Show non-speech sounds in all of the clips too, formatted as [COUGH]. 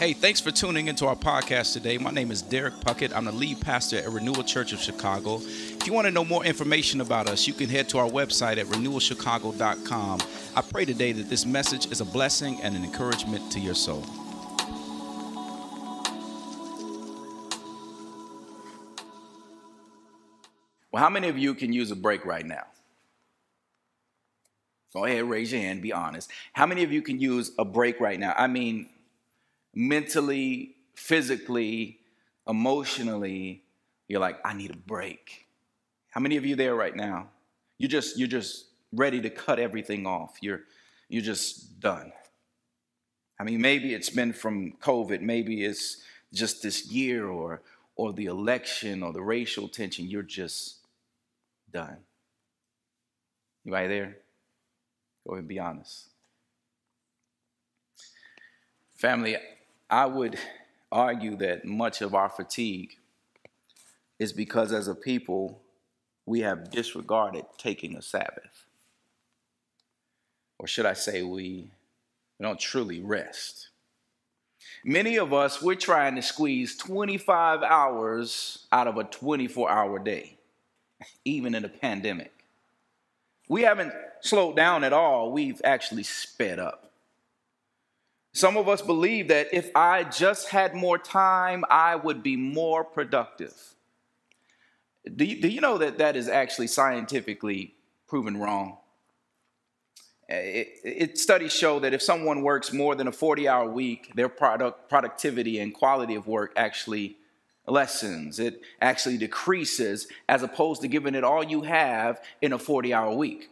Hey, thanks for tuning into our podcast today. My name is Derek Puckett. I'm the lead pastor at Renewal Church of Chicago. If you want to know more information about us, you can head to our website at renewalchicago.com. I pray today that this message is a blessing and an encouragement to your soul. Well, how many of you can use a break right now? Go ahead, raise your hand, be honest. How many of you can use a break right now? I mean, mentally, physically, emotionally, you're like, I need a break. How many of you there right now? You're just you're just ready to cut everything off. You're you're just done. I mean, maybe it's been from COVID, maybe it's just this year or or the election or the racial tension. You're just done. You there? Go ahead and be honest. Family, I would argue that much of our fatigue is because as a people, we have disregarded taking a Sabbath. Or should I say, we, don't truly rest. Many of us, we're trying to squeeze 25 hours out of a 24 hour day, even in a pandemic. We haven't slowed down at all, we've actually sped up. Some of us believe that if I just had more time, I would be more productive. Do you, do you know that that is actually scientifically proven wrong? It, it, studies show that if someone works more than a 40 hour week, their product, productivity and quality of work actually lessens. It actually decreases as opposed to giving it all you have in a 40 hour week.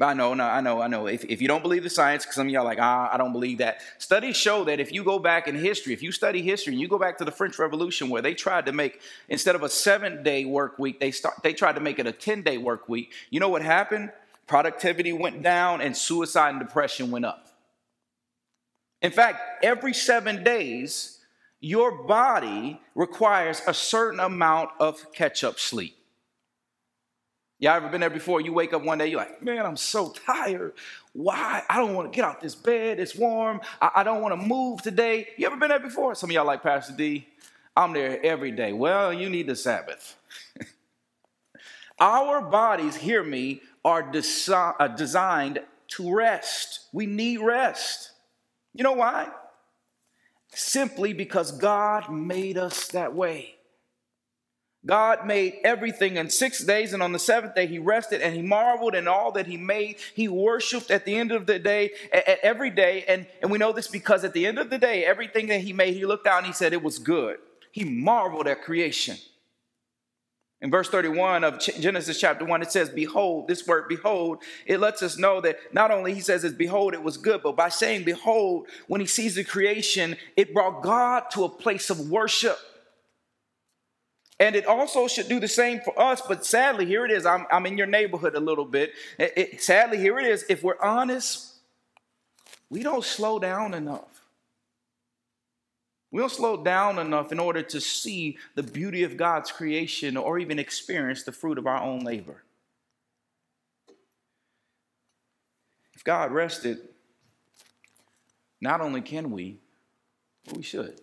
I know, no, I know, I know. If, if you don't believe the science, because some of y'all are like, ah, I don't believe that. Studies show that if you go back in history, if you study history and you go back to the French Revolution where they tried to make, instead of a seven day work week, they, start, they tried to make it a 10 day work week. You know what happened? Productivity went down and suicide and depression went up. In fact, every seven days, your body requires a certain amount of catch up sleep. Y'all ever been there before? You wake up one day, you're like, man, I'm so tired. Why? I don't want to get out this bed. It's warm. I, I don't want to move today. You ever been there before? Some of y'all like Pastor D. I'm there every day. Well, you need the Sabbath. [LAUGHS] Our bodies, hear me, are desi- uh, designed to rest. We need rest. You know why? Simply because God made us that way. God made everything in six days, and on the seventh day he rested and he marveled in all that he made. He worshiped at the end of the day, at every day. And, and we know this because at the end of the day, everything that he made, he looked out and he said it was good. He marveled at creation. In verse 31 of Genesis chapter 1, it says, Behold, this word behold, it lets us know that not only he says it's behold, it was good, but by saying behold, when he sees the creation, it brought God to a place of worship. And it also should do the same for us. But sadly, here it is. I'm, I'm in your neighborhood a little bit. It, it, sadly, here it is. If we're honest, we don't slow down enough. We don't slow down enough in order to see the beauty of God's creation or even experience the fruit of our own labor. If God rested, not only can we, but we should.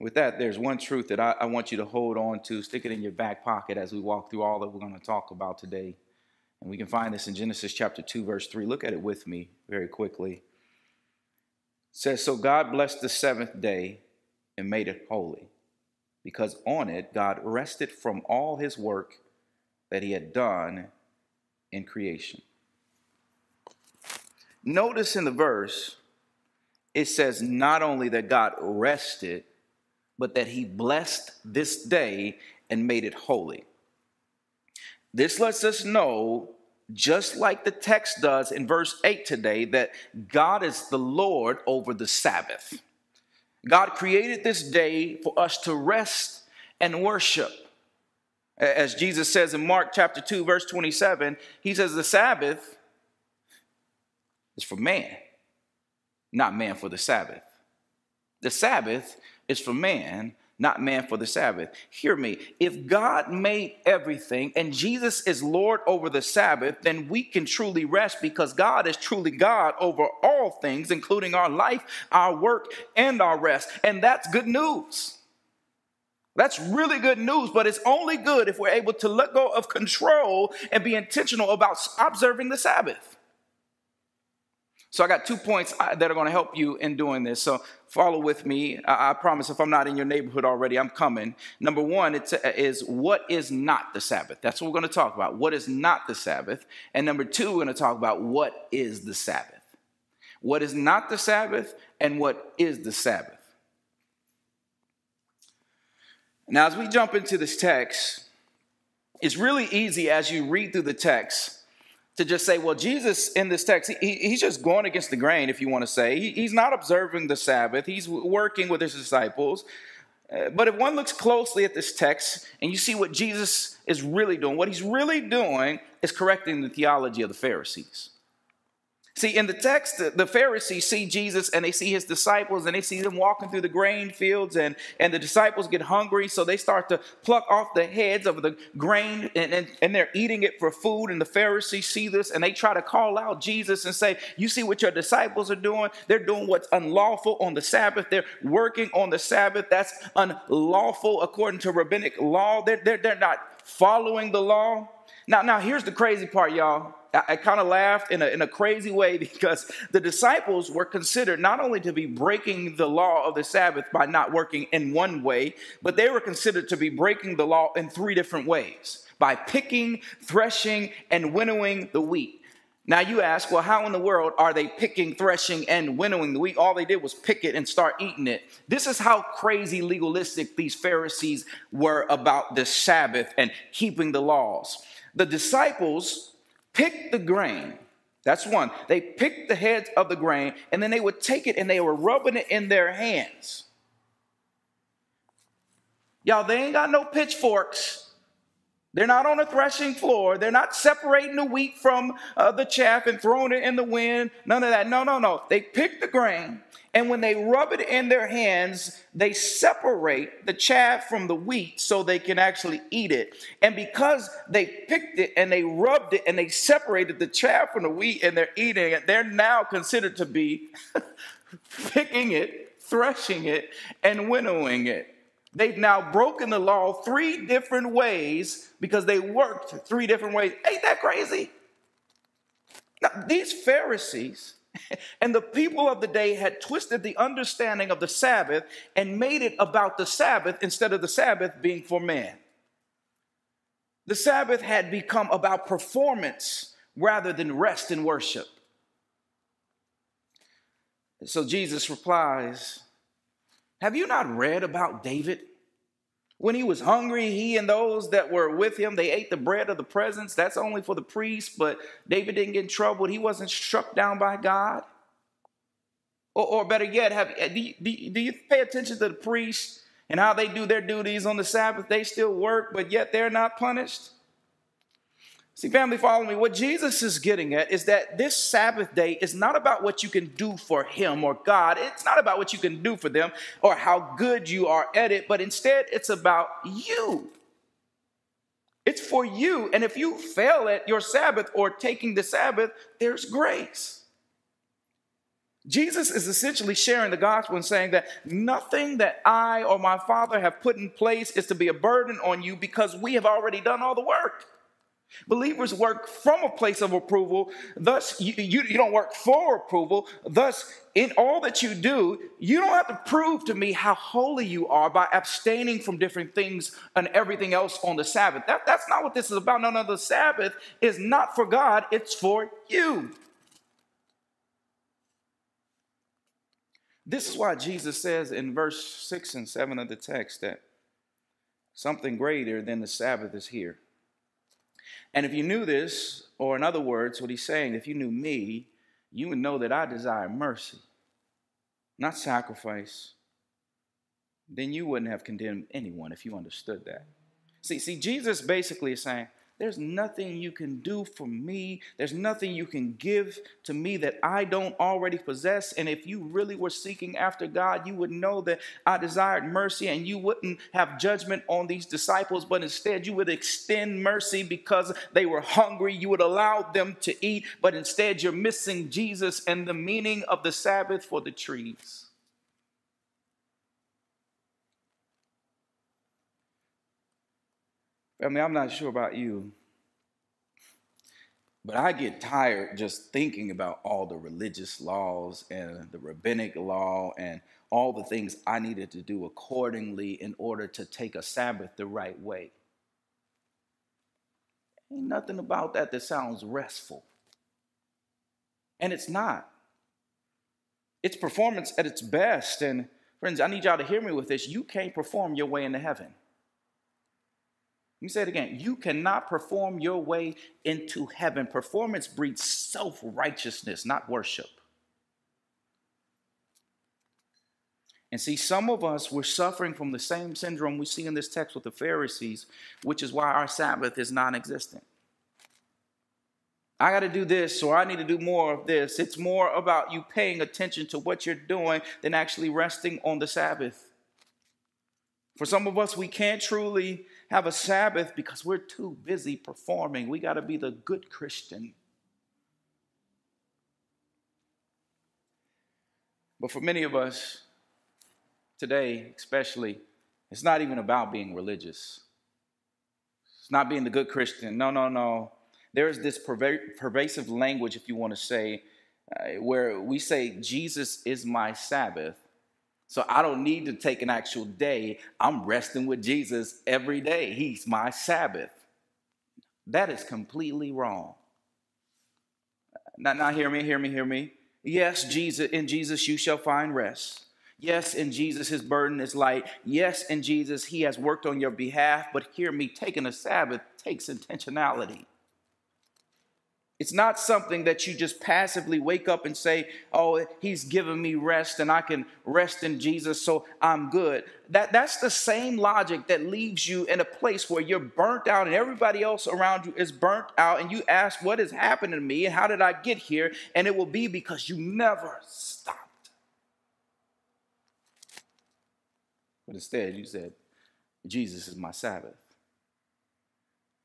With that, there's one truth that I, I, want you to hold on to, stick it in your back pocket as we walk through all that we're going to talk about today. And we can find this in Genesis chapter 2, verse 3. Look at it with me very quickly. It says, So God blessed the seventh day and made it holy, because on it God rested from all his work that he had done in creation. Notice in the verse, it says not only that God rested, but that he blessed this day and made it holy. This lets us know, just like the text does in verse 8 today, that God is the Lord over the Sabbath. God created this day for us to rest and worship. As Jesus says in Mark chapter 2, verse 27, he says, The Sabbath is for man, not man for the Sabbath. The Sabbath is for man, not man for the Sabbath. Hear me. If God made everything and Jesus is Lord over the Sabbath, then we can truly rest because God is truly God over all things, including our life, our work, and our rest. And that's good news. That's really good news, but it's only good if we're able to let go of control and be intentional about observing the Sabbath. So I got two points uh, that are going to help you in doing this. So follow with me. I, promise if I'm not in your neighborhood already, I'm coming. Number one it's, uh, is what is not the Sabbath? That's what we're going to talk about. What is not the Sabbath? And number two, we're going to talk about what is the Sabbath. What is not the Sabbath and what is the Sabbath? Now, as we jump into this text, it's really easy as you read through the text to just say, well, Jesus in this text, he, he's just going against the grain, if you want to say. He, he's not observing the Sabbath, he's working with his disciples. Uh, but if one looks closely at this text and you see what Jesus is really doing, what he's really doing is correcting the theology of the Pharisees. See, in the text, the Pharisees see Jesus and they see his disciples and they see them walking through the grain fields, and, and the disciples get hungry, so they start to pluck off the heads of the grain and, and, and they're eating it for food. And the Pharisees see this and they try to call out Jesus and say, You see what your disciples are doing? They're doing what's unlawful on the Sabbath, they're working on the Sabbath. That's unlawful according to rabbinic law. They're, they're, they're not following the law. Now, now here's the crazy part, y'all. I, kind of laughed in a, in a crazy way [LAUGHS] because the disciples were considered not only to be breaking the law of the Sabbath by not working in one way, but they were considered to be breaking the law in three different ways by picking, threshing, and winnowing the wheat. Now you ask, well, how in the world are they picking, threshing, and winnowing the wheat? All they did was pick it and start eating it. This is how crazy legalistic these Pharisees were about the Sabbath and keeping the laws. The disciples picked the grain. That's one. They picked the heads of the grain and then they would take it and they were rubbing it in their hands. Y'all, they ain't got no pitchforks. They're not on a threshing floor. They're not separating the wheat from uh, the chaff and throwing it in the wind. None of that. No, no, no. They pick the grain, and when they rub it in their hands, they separate the chaff from the wheat so they can actually eat it. And because they picked it and they rubbed it and they separated the chaff from the wheat and they're eating it, they're now considered to be [LAUGHS] picking it, threshing it, and winnowing it. They've now broken the law three different ways because they worked three different ways. Ain't that crazy? Now, these Pharisees [LAUGHS] and the people of the day had twisted the understanding of the Sabbath and made it about the Sabbath instead of the Sabbath being for man. The Sabbath had become about performance rather than rest and worship. So Jesus replies, have you not read about David? When he was hungry, he and those that were with him, they ate the bread of the presence. That's only for the priests, but David didn't get in trouble. He wasn't struck down by God. Or, or better yet, have, do, you, do you pay attention to the priests and how they do their duties on the Sabbath? They still work, but yet they're not punished. See, family, follow me. What Jesus is getting at is that this Sabbath day is not about what you can do for Him or God. It's not about what you can do for them or how good you are at it, but instead it's about you. It's for you. And if you fail at your Sabbath or taking the Sabbath, there's grace. Jesus is essentially sharing the gospel and saying that nothing that I or my Father have put in place is to be a burden on you because we have already done all the work. Believers work from a place of approval. Thus, you, you, you, don't work for approval. Thus, in all that you do, you don't have to prove to me how holy you are by abstaining from different things and everything else on the Sabbath. That, that's not what this is about. No, no, the Sabbath is not for God, it's for you. This is why Jesus says in verse 6 and 7 of the text that something greater than the Sabbath is here. And if you knew this, or in other words, what he's saying, if you knew me, you would know that I desire mercy, not sacrifice. Then you wouldn't have condemned anyone if you understood that. See, see, Jesus basically is saying, there's nothing you can do for me. There's nothing you can give to me that I don't already possess. And if you really were seeking after God, you would know that I desired mercy and you wouldn't have judgment on these disciples, but instead you would extend mercy because they were hungry. You would allow them to eat, but instead you're missing Jesus and the meaning of the Sabbath for the trees. I mean, I'm not sure about you, but I get tired just thinking about all the religious laws and the rabbinic law and all the things I needed to do accordingly in order to take a Sabbath the right way. Ain't nothing about that that sounds restful. And it's not. It's performance at its best. And friends, I need y'all to hear me with this. You can't perform your way into heaven. Let me say it again. You cannot perform your way into heaven. Performance breeds self righteousness, not worship. And see, some of us, we're suffering from the same syndrome we see in this text with the Pharisees, which is why our Sabbath is non existent. I got to do this, or I need to do more of this. It's more about you paying attention to what you're doing than actually resting on the Sabbath. For some of us, we can't truly have a Sabbath because we're too busy performing. We got to be the good Christian. But for many of us today, especially, it's not even about being religious. It's not being the good Christian. No, no, no. There's this pervasive language, if you want to say, uh, where we say, Jesus is my Sabbath. So I don't need to take an actual day. I'm resting with Jesus every day. He's my Sabbath. That is completely wrong. Now, now hear me, hear me, hear me. Yes, Jesus, in Jesus you shall find rest. Yes, in Jesus his burden is light. Yes, in Jesus he has worked on your behalf. But hear me, taking a Sabbath takes intentionality. It's not something that you just passively wake up and say, Oh, he's given me rest and I can rest in Jesus, so I'm good. That, that's the same logic that leaves you in a place where you're burnt out and everybody else around you is burnt out, and you ask, What has happened to me and how did I get here? And it will be because you never stopped. But instead, you said, Jesus is my Sabbath.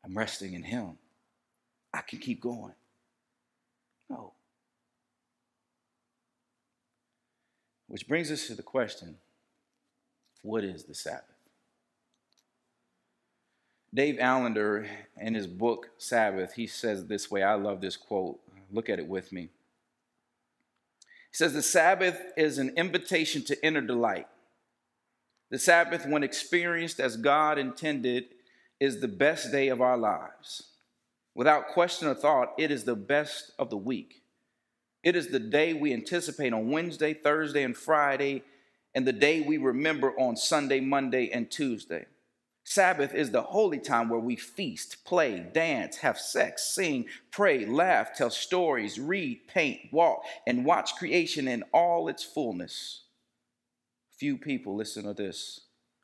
I'm resting in him. I can keep going. No. Which brings us to the question what is the Sabbath? Dave Allender, in his book Sabbath, he says this way. I love this quote. Look at it with me. He says, The Sabbath is an invitation to inner delight. The Sabbath, when experienced as God intended, is the best day of our lives. Without question or thought, it is the best of the week. It is the day we anticipate on Wednesday, Thursday, and Friday, and the day we remember on Sunday, Monday, and Tuesday. Sabbath is the holy time where we feast, play, dance, have sex, sing, pray, laugh, tell stories, read, paint, walk, and watch creation in all its fullness. Few people, listen to this,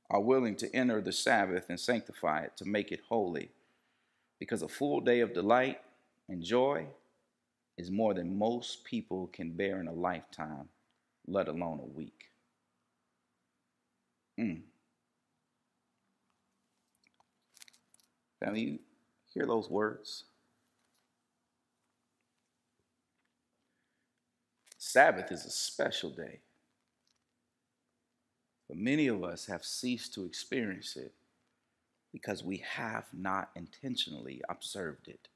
are willing to enter the Sabbath and sanctify it to make it holy because a full day of delight and joy is more than most people can bear in a lifetime, let alone a week. Mm. Family, you hear those words? Sabbath is a special day. But many of us have ceased to experience it because we have not intentionally observed it,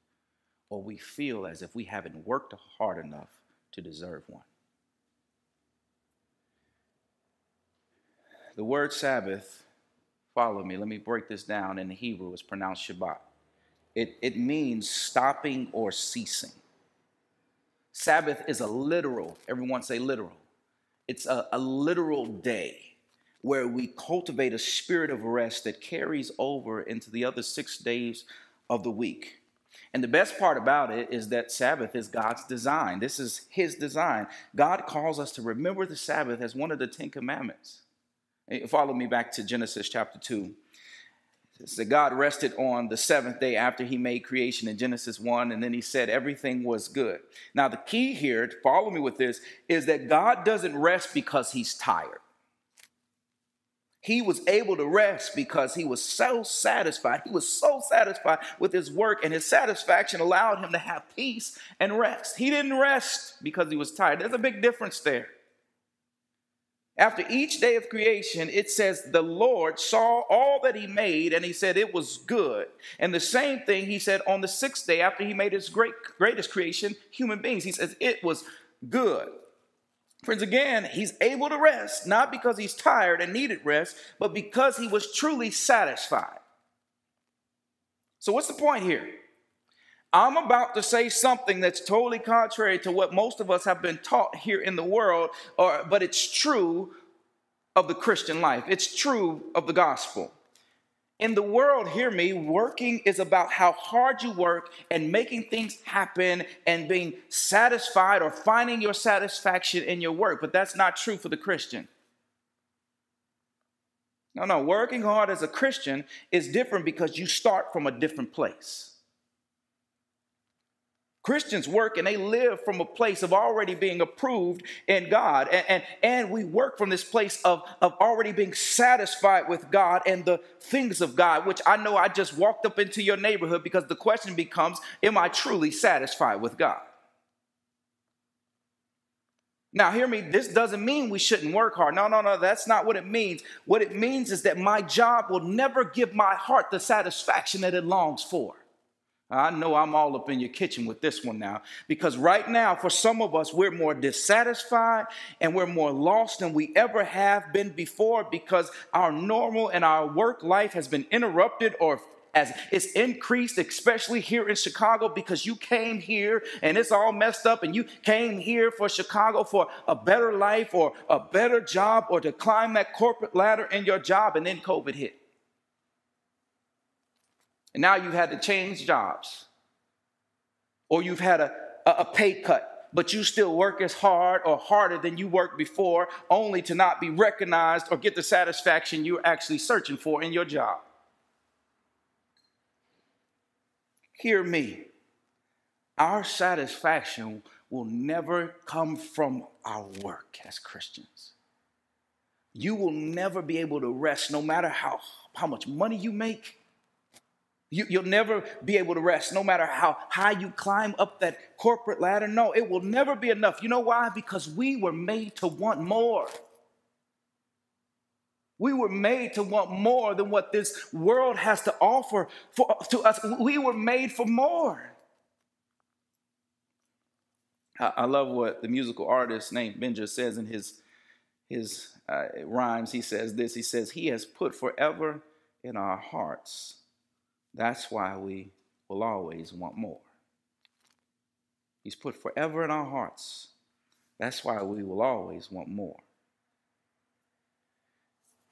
or we feel as if we haven't worked hard enough to deserve one. The word Sabbath, follow me, let me break this down in the Hebrew, it's pronounced Shabbat. It, it means stopping or ceasing. Sabbath is a literal, everyone say literal. It's a, a literal day where we cultivate a spirit of rest that carries over into the other six days of the week. And the best part about it is that Sabbath is God's design. This is His design. God calls us to remember the Sabbath as one of the Ten Commandments. Follow me back to Genesis chapter 2. So God rested on the seventh day after he made creation in Genesis 1, and then he said everything was good. Now, the key here, follow me with this, is that God doesn't rest because he's tired. He was able to rest because he was so satisfied. He was so satisfied with his work, and his satisfaction allowed him to have peace and rest. He didn't rest because he was tired. There's a big difference there. After each day of creation, it says the Lord saw all that he made and he said it was good. And the same thing he said on the sixth day after he made his great, greatest creation, human beings. He says it was good. Friends, again, he's able to rest, not because he's tired and needed rest, but because he was truly satisfied. So, what's the point here? I'm about to say something that's totally contrary to what most of us have been taught here in the world, or, but it's true of the Christian life. It's true of the gospel. In the world, hear me, working is about how hard you work and making things happen and being satisfied or finding your satisfaction in your work. But that's not true for the Christian. No, no, working hard as a Christian is different because you start from a different place. Christians work and they live from a place of already being approved in God. And, and, and, we work from this place of, of already being satisfied with God and the things of God, which I know I just walked up into your neighborhood because the question becomes Am I truly satisfied with God? Now, hear me, this doesn't mean we shouldn't work hard. No, no, no, that's not what it means. What it means is that my job will never give my heart the satisfaction that it longs for. I know I'm all up in your kitchen with this one now because right now, for some of us, we're more dissatisfied and we're more lost than we ever have been before because our normal and our work life has been interrupted or as it's increased, especially here in Chicago, because you came here and it's all messed up, and you came here for Chicago for a better life or a better job or to climb that corporate ladder in your job, and then COVID hit. And now you've had to change jobs. Or you've had a, a pay cut, but you still work as hard or harder than you worked before, only to not be recognized or get the satisfaction you're actually searching for in your job. Hear me. Our satisfaction will never come from our work as Christians. You will never be able to rest no matter how, how much money you make, you, will never be able to rest, no matter how high you climb up that corporate ladder. No, it will never be enough. You know why? Because we were made to want more. We were made to want more than what this world has to offer for, to us. We were made for more. I, I love what the musical artist named Benja says in his, his uh, rhymes. He says this He says, He has put forever in our hearts that's why we will always want more. He's put forever in our hearts. That's why we will always want more.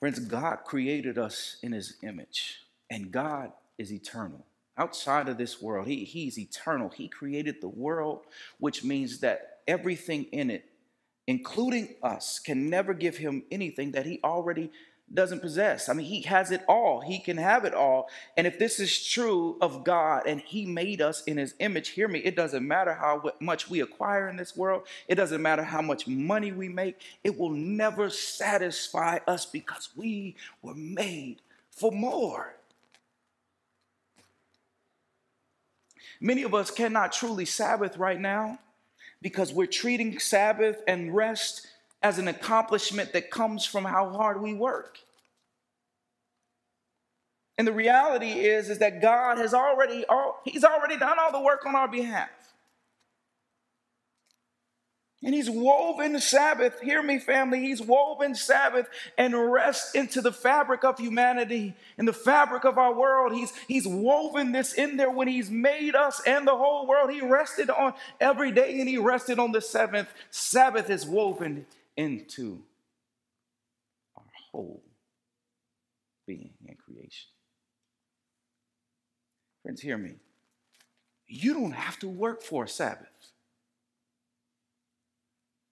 Friends, God created us in his image, and God is eternal. Outside of this world, he, He's eternal. He created the world, which means that everything in it, including us, can never give him anything that he already doesn't possess. I mean, he has it all. He can have it all. And if this is true of God and he made us in his image, hear me, it doesn't matter how much we acquire in this world. It doesn't matter how much money we make. It will never satisfy us because we were made for more. Many of us cannot truly Sabbath right now because we're treating Sabbath and rest as an accomplishment that comes from how hard we work. And the reality is, is that God has already, all, He's already done all the work on our behalf. And he's woven Sabbath, hear me, family, he's woven Sabbath and rest into the fabric of humanity, and the fabric of our world. He's, he's woven this in there when he's made us and the whole world. He rested on every day and he rested on the seventh. Sabbath is woven into our whole being and creation. Friends, hear me. You don't have to work for a Sabbath.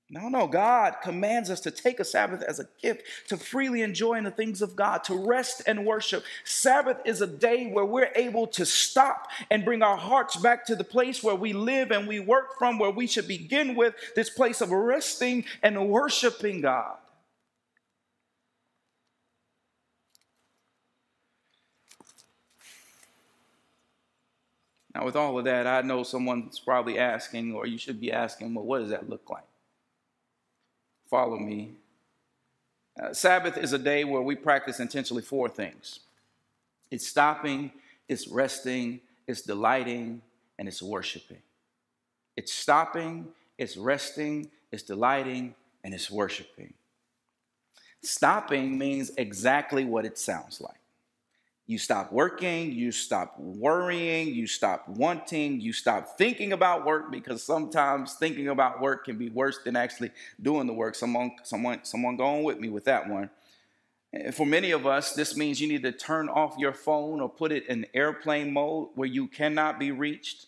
No, no, God commands us to take a Sabbath as a gift, to freely enjoy in the things of God, to rest and worship. Sabbath is a day where we're able to stop and bring our hearts back to the place where we live and we work from, where we should begin with this place of resting and worshiping God. Now, with all of that, I know someone's probably asking, or you should be asking, well, what does that look like? Follow me. Uh, Sabbath is a day where we practice intentionally four things it's stopping, it's resting, it's delighting, and it's worshiping. It's stopping, it's resting, it's delighting, and it's worshiping. Stopping means exactly what it sounds like. You stop working, you stop worrying, you stop wanting, you stop thinking about work because sometimes thinking about work can be worse than actually doing the work. Someone, someone, someone going with me with that one. For many of us, this means you need to turn off your phone or put it in airplane mode where you cannot be reached.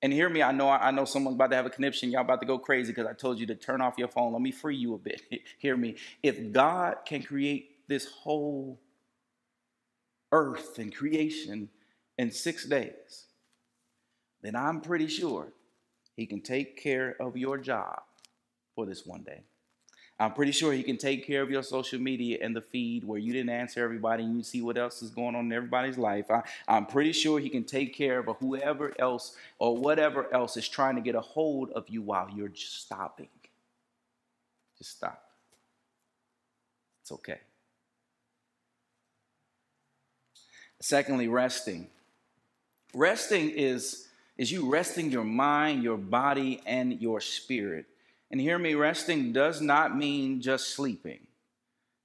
And hear me, I know I know someone's about to have a conniption. Y'all about to go crazy because I told you to turn off your phone. Let me free you a bit. [LAUGHS] hear me. If God can create this whole earth and creation in six days, then I'm pretty sure he can take care of your job for this one day. I'm pretty sure he can take care of your social media and the feed where you didn't answer everybody and you see what else is going on in everybody's life. I, am pretty sure he can take care of whoever else or whatever else is trying to get a hold of you while you're just stopping. Just stop. It's okay. Secondly, resting. Resting is, is you resting your mind, your body, and your spirit. And hear me, resting does not mean just sleeping.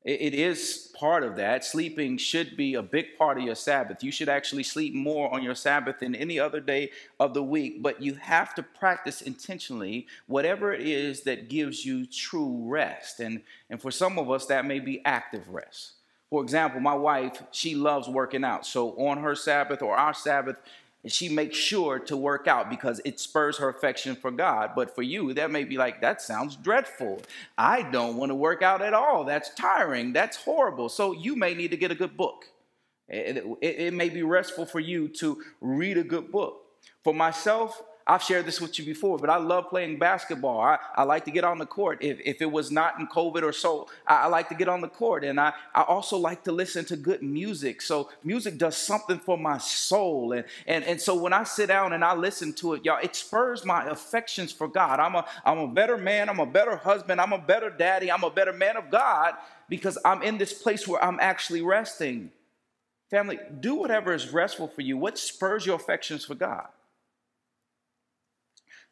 It is part of that. Sleeping should be a big part of your Sabbath. You should actually sleep more on your Sabbath than any other day of the week, but you have to practice intentionally whatever it is that gives you true rest. And, and for some of us, that may be active rest. For example, my wife, she loves working out. So on her Sabbath or our Sabbath, she makes sure to work out because it spurs her affection for God. But for you, that may be like, that sounds dreadful. I don't want to work out at all. That's tiring. That's horrible. So you may need to get a good book. It, it, it may be restful for you to read a good book. For myself, I've shared this with you before, but I love playing basketball. I, I like to get on the court. If, if it was not in COVID or so, I, I like to get on the court. And I, I also like to listen to good music. So music does something for my soul. And, and, and so when I sit down and I listen to it, y'all, it spurs my affections for God. I'm a, I'm a better man. I'm a better husband. I'm a better daddy. I'm a better man of God because I'm in this place where I'm actually resting. Family, do whatever is restful for you. What spurs your affections for God?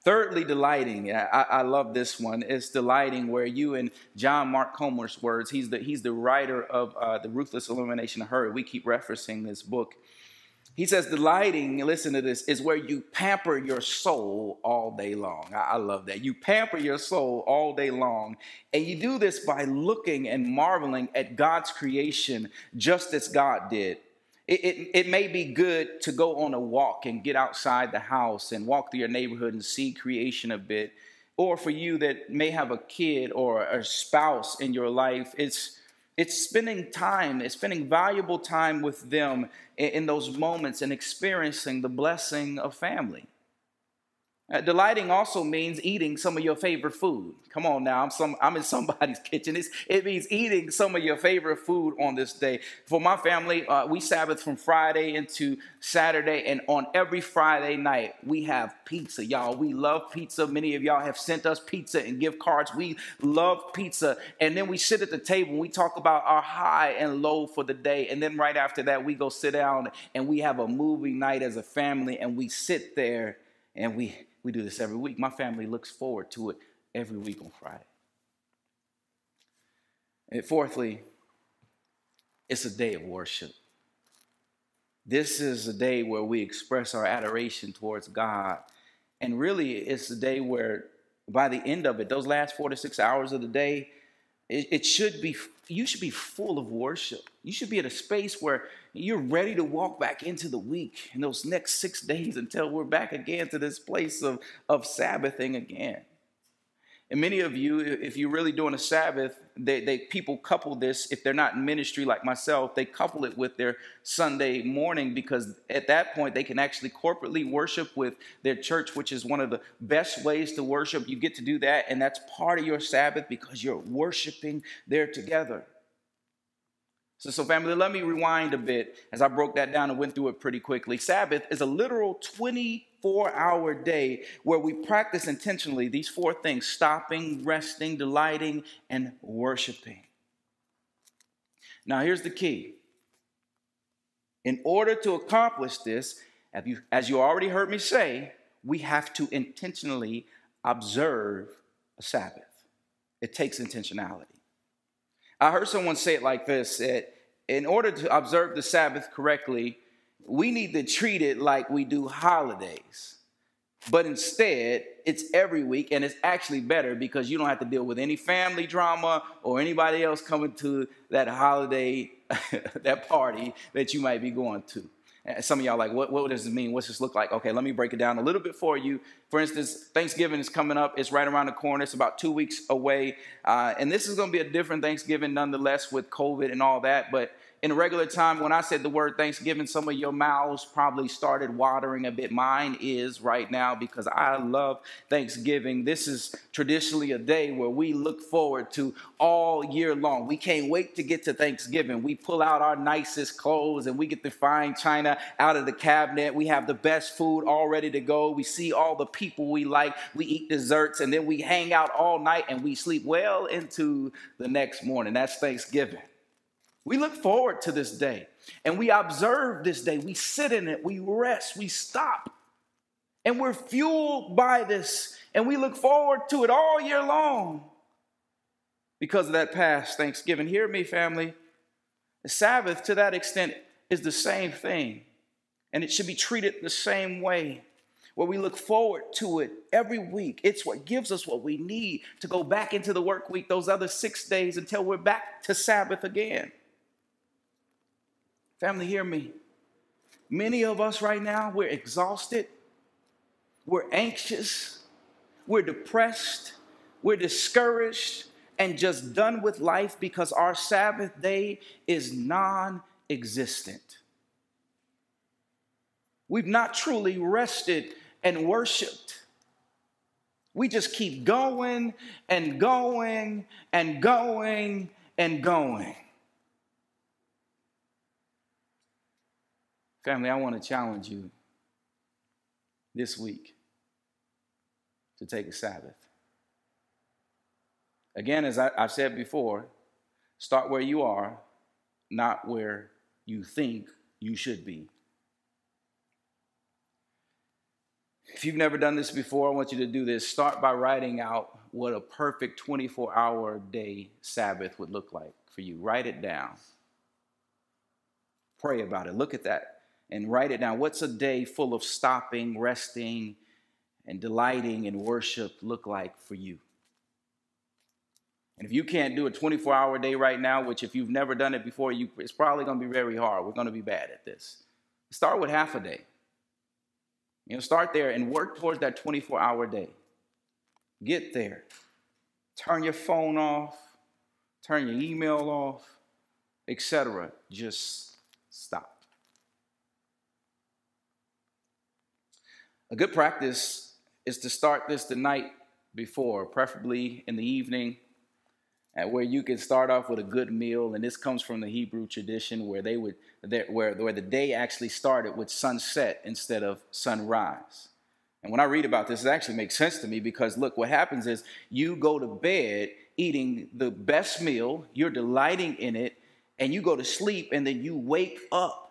Thirdly, delighting. I, I, love this one. It's delighting where you and John Mark Comer's words, he's the, he's the writer of uh, The Ruthless Elimination of Hurry. We keep referencing this book. He says, delighting, listen to this, is where you pamper your soul all day long. I, I love that. You pamper your soul all day long. And you do this by looking and marveling at God's creation just as God did. It, it, it, may be good to go on a walk and get outside the house and walk through your neighborhood and see creation a bit. Or for you that may have a kid or a spouse in your life, it's it's spending time, it's spending valuable time with them in, in those moments and experiencing the blessing of family. Uh, delighting also means eating some of your favorite food. Come on now, I'm, some, I'm in somebody's [LAUGHS] kitchen. It's, it means eating some of your favorite food on this day. For my family, uh, we Sabbath from Friday into Saturday, and on every Friday night, we have pizza, y'all. We love pizza. Many of y'all have sent us pizza and gift cards. We love pizza. And then we sit at the table and we talk about our high and low for the day. And then right after that, we go sit down and we have a movie night as a family, and we sit there and we we do this every week. My family looks forward to it every week on Friday. And fourthly, it's a day of worship. This is a day where we express our adoration towards God. And really, it's a day where, by the end of it, those last four to six hours of the day, it, should be, you should be full of worship. You should be at a space where you're ready to walk back into the week in those next six [LAUGHS] days until we're back again to this place of, of Sabbathing again. And many of you, if you're really doing a Sabbath, they, they people couple this, if they're not in ministry like myself, they couple it with their Sunday morning because at that point they can actually corporately worship with their church, which is one of the best ways to worship. You get to do that, and that's part of your Sabbath because you're worshiping there together. So, so, family, let me rewind a bit as I broke that down and went through it pretty quickly. Sabbath is a literal 24 hour day where we practice intentionally these four things stopping, resting, delighting, and worshiping. Now, here's the key. In order to accomplish this, as you already heard me say, we have to intentionally observe a Sabbath. It takes intentionality. I heard someone say it like this that in order to observe the Sabbath correctly, we need to treat it like we do holidays. But instead, it's every week, and it's actually better because you don't have to deal with any family drama or anybody else coming to that holiday, [LAUGHS] that party that you might be going to. Some of y'all like, what, what does this mean? What's this look like? Okay, let me break it down a little bit for you. For instance, Thanksgiving is coming up. It's right around the corner. It's about two weeks away. Uh, and this is going to be a different Thanksgiving nonetheless with COVID and all that. But in regular time, when I said the word Thanksgiving, some of your mouths probably started watering a bit. Mine is right now because I love Thanksgiving. This is traditionally a day where we look forward to all year long. We can't wait to get to Thanksgiving. We pull out our nicest clothes and we get the fine china out of the cabinet. We have the best food all ready to go. We see all the people we like. We eat desserts and then we hang out all night and we sleep well into the next morning. That's Thanksgiving. We look forward to this day and we observe this day. We sit in it, we rest, we stop, and we're fueled by this and we look forward to it all year long because of that past Thanksgiving. Hear me, family. The Sabbath, to that extent, is the same thing, and it should be treated the same way. Where we look forward to it every week. It's what gives us what we need to go back into the work week those other six days until we're back to Sabbath again. Family, hear me. Many of us right now, we're exhausted, we're anxious, we're depressed, we're discouraged, and just done with life because our Sabbath day is non existent. We've not truly rested and worshiped. We just keep going and going and going and going. Family, I want to challenge you this week to take a Sabbath. Again, as I, have said before, start where you are, not where you think you should be. If you've never done this before, I want you to do this. Start by writing out what a perfect 24 hour day Sabbath would look like for you. Write it down. Pray about it. Look at that and write it down. What's a day full of stopping, resting, and delighting in worship look like for you? And if you can't do a 24 hour day right now, which if you've never done it before, you, it's probably going to be very hard. We're going to be bad at this. Start with half a day. You know, start there and work towards that 24 hour day. Get there. Turn your phone off, turn your email off, etc. Just stop. A good practice is to start this the night before, preferably in the evening, at where you can start off with a good meal. And this comes from the Hebrew tradition where they would where, where the day actually started with sunset instead of sunrise. And when I read about this, it actually makes sense to me because look, what happens is you go to bed eating the best meal, you're delighting in it, and you go to sleep, and then you wake up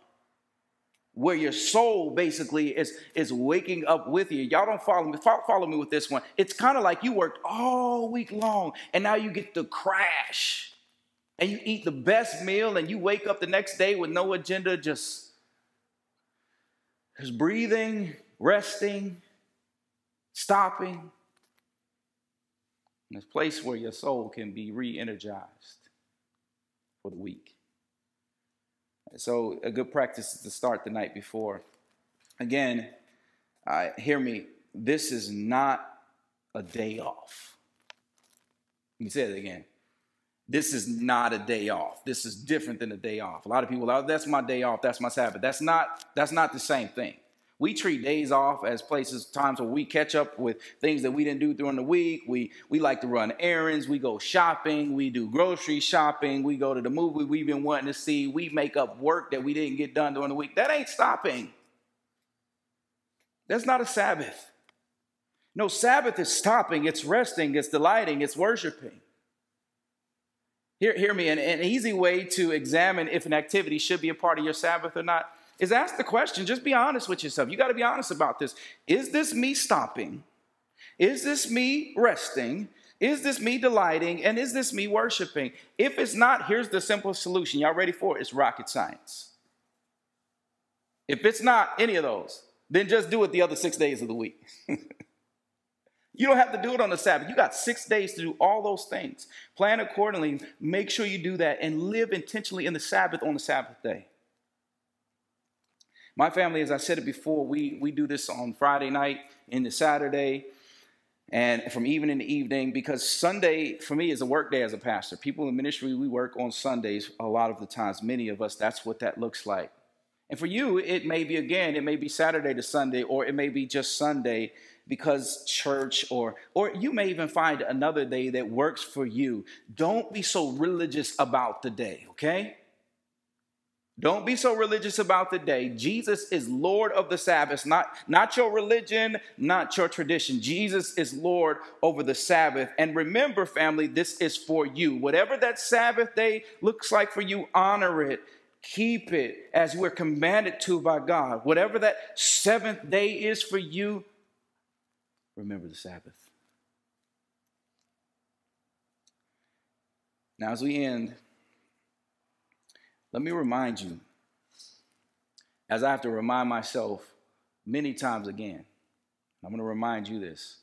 where your soul basically is is waking up with you. Y'all don't follow me. Follow me with this one. It's kind of like you worked all week long and now you get to crash. And you eat the best meal and you wake up the next day with no agenda, just, just breathing, resting, stopping. In a place where your soul can be re-energized for the week. So, a good practice is to start the night before. Again, uh, hear me, this is not a day off. Let me say it again. This is not a day off. This is different than a day off. A lot of people, oh, that's my day off. That's my Sabbath. That's not. That's not the same thing. We treat days off as places, times where we catch up with things that we didn't do during the week. We we like to run errands. We go shopping. We do grocery shopping. We go to the movie we've been wanting to see. We make up work that we didn't get done during the week. That ain't stopping. That's not a Sabbath. No, Sabbath is stopping. It's resting. It's delighting. It's worshiping. Hear, hear me. An, an easy way to examine if an activity should be a part of your Sabbath or not is ask the question. Just be honest with yourself. You got to be honest about this. Is this me stopping? Is this me resting? Is this me delighting? And is this me worshiping? If it's not, here's the simple solution. Y'all ready for it? It's rocket science. If it's not any of those, then just do it the other six days of the week. [LAUGHS] you don't have to do it on the Sabbath. You got six days to do all those things. Plan accordingly. Make sure you do that and live intentionally in the Sabbath on the Sabbath day. My family, as I said it before, we, we do this on Friday night into Saturday and from evening to evening because Sunday for me is a work day as a pastor. People in ministry, we work on Sundays a lot of the times. Many of us, that's what that looks like. And for you, it may be again, it may be Saturday to Sunday, or it may be just Sunday because church, or or you may even find another day that works for you. Don't be so religious about the day, okay? Don't be so religious about the day. Jesus is Lord of the Sabbath, not, not your religion, not your tradition. Jesus is Lord over the Sabbath. And remember, family, this is for you. Whatever that Sabbath day looks like for you, honor it. Keep it as we're commanded to by God. Whatever that seventh day is for you, remember the Sabbath. Now, as we end, let me remind you, as I have to remind myself many times again, I'm going to remind you this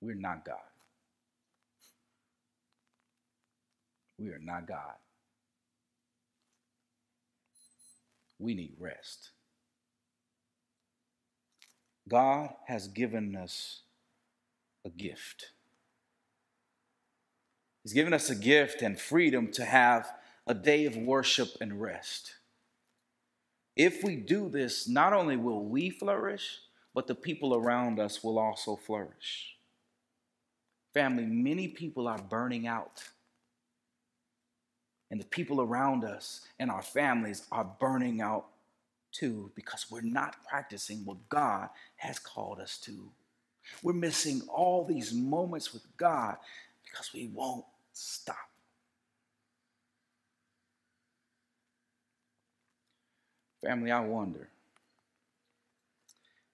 we're not God. We are not God. We need rest. God has given us a gift. He's given us a gift and freedom to have a day of worship and rest. If we do this, not only will we flourish, but the people around us will also flourish. Family, many people are burning out. And the people around us and our families are burning out too because we're not practicing what God has called us to. We're missing all these moments with God because we won't stop. Family, I wonder.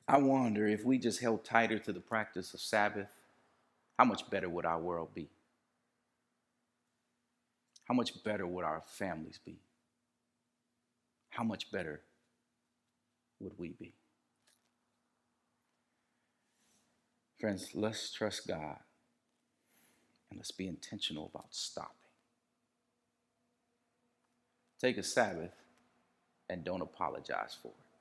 I wonder if we just held tighter to the practice of Sabbath, how much better would our world be? How much better would our families be? How much better would we be? Friends, let's trust God and let's be intentional about stopping. Take a Sabbath and don't apologize for it.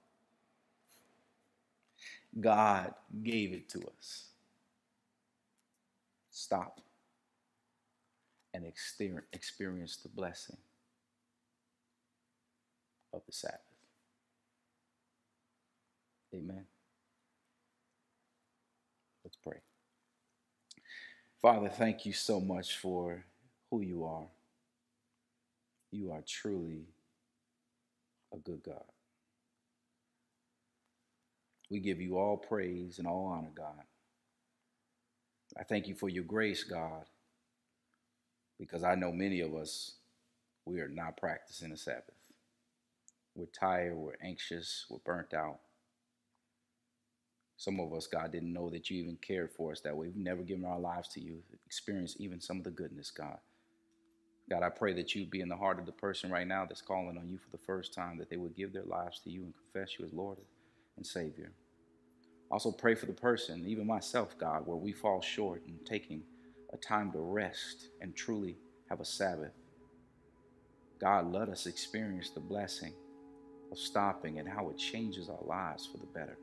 God gave it to us. Stop and experience the blessing of the Sabbath. Amen. Let's pray. Father, thank you so much for who you are. You are truly a good God. We give you all praise and all honor, God. I thank you for your grace, God, because I know many of us, we are not practicing the Sabbath. We're tired, we're anxious, we're burnt out. Some of us, God, didn't know that you even cared for us that way. We've never given our lives to you, experienced even some of the goodness, God. God, I pray that you be in the heart of the person right now that's calling on you for the first time, that they would give their lives to you and confess you as Lord and Savior. Also, pray for the person, even myself, God, where we fall short in taking a time to rest and truly have a Sabbath. God, let us experience the blessing of stopping and how it changes our lives for the better.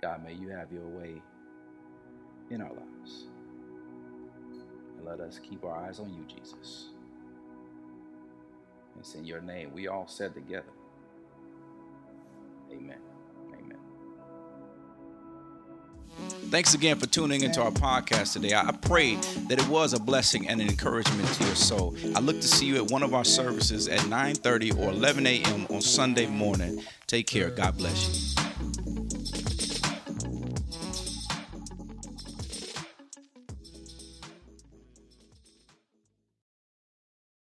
God, may you have your way in our lives. And let us keep our eyes on you, Jesus. It's in your name. We all said together. Amen. Amen. Thanks again for tuning into our podcast today. I pray that it was a blessing and an encouragement to your soul. I look to see you at one of our services at 9:30 or 11 a.m. on Sunday morning. Take care. God bless you.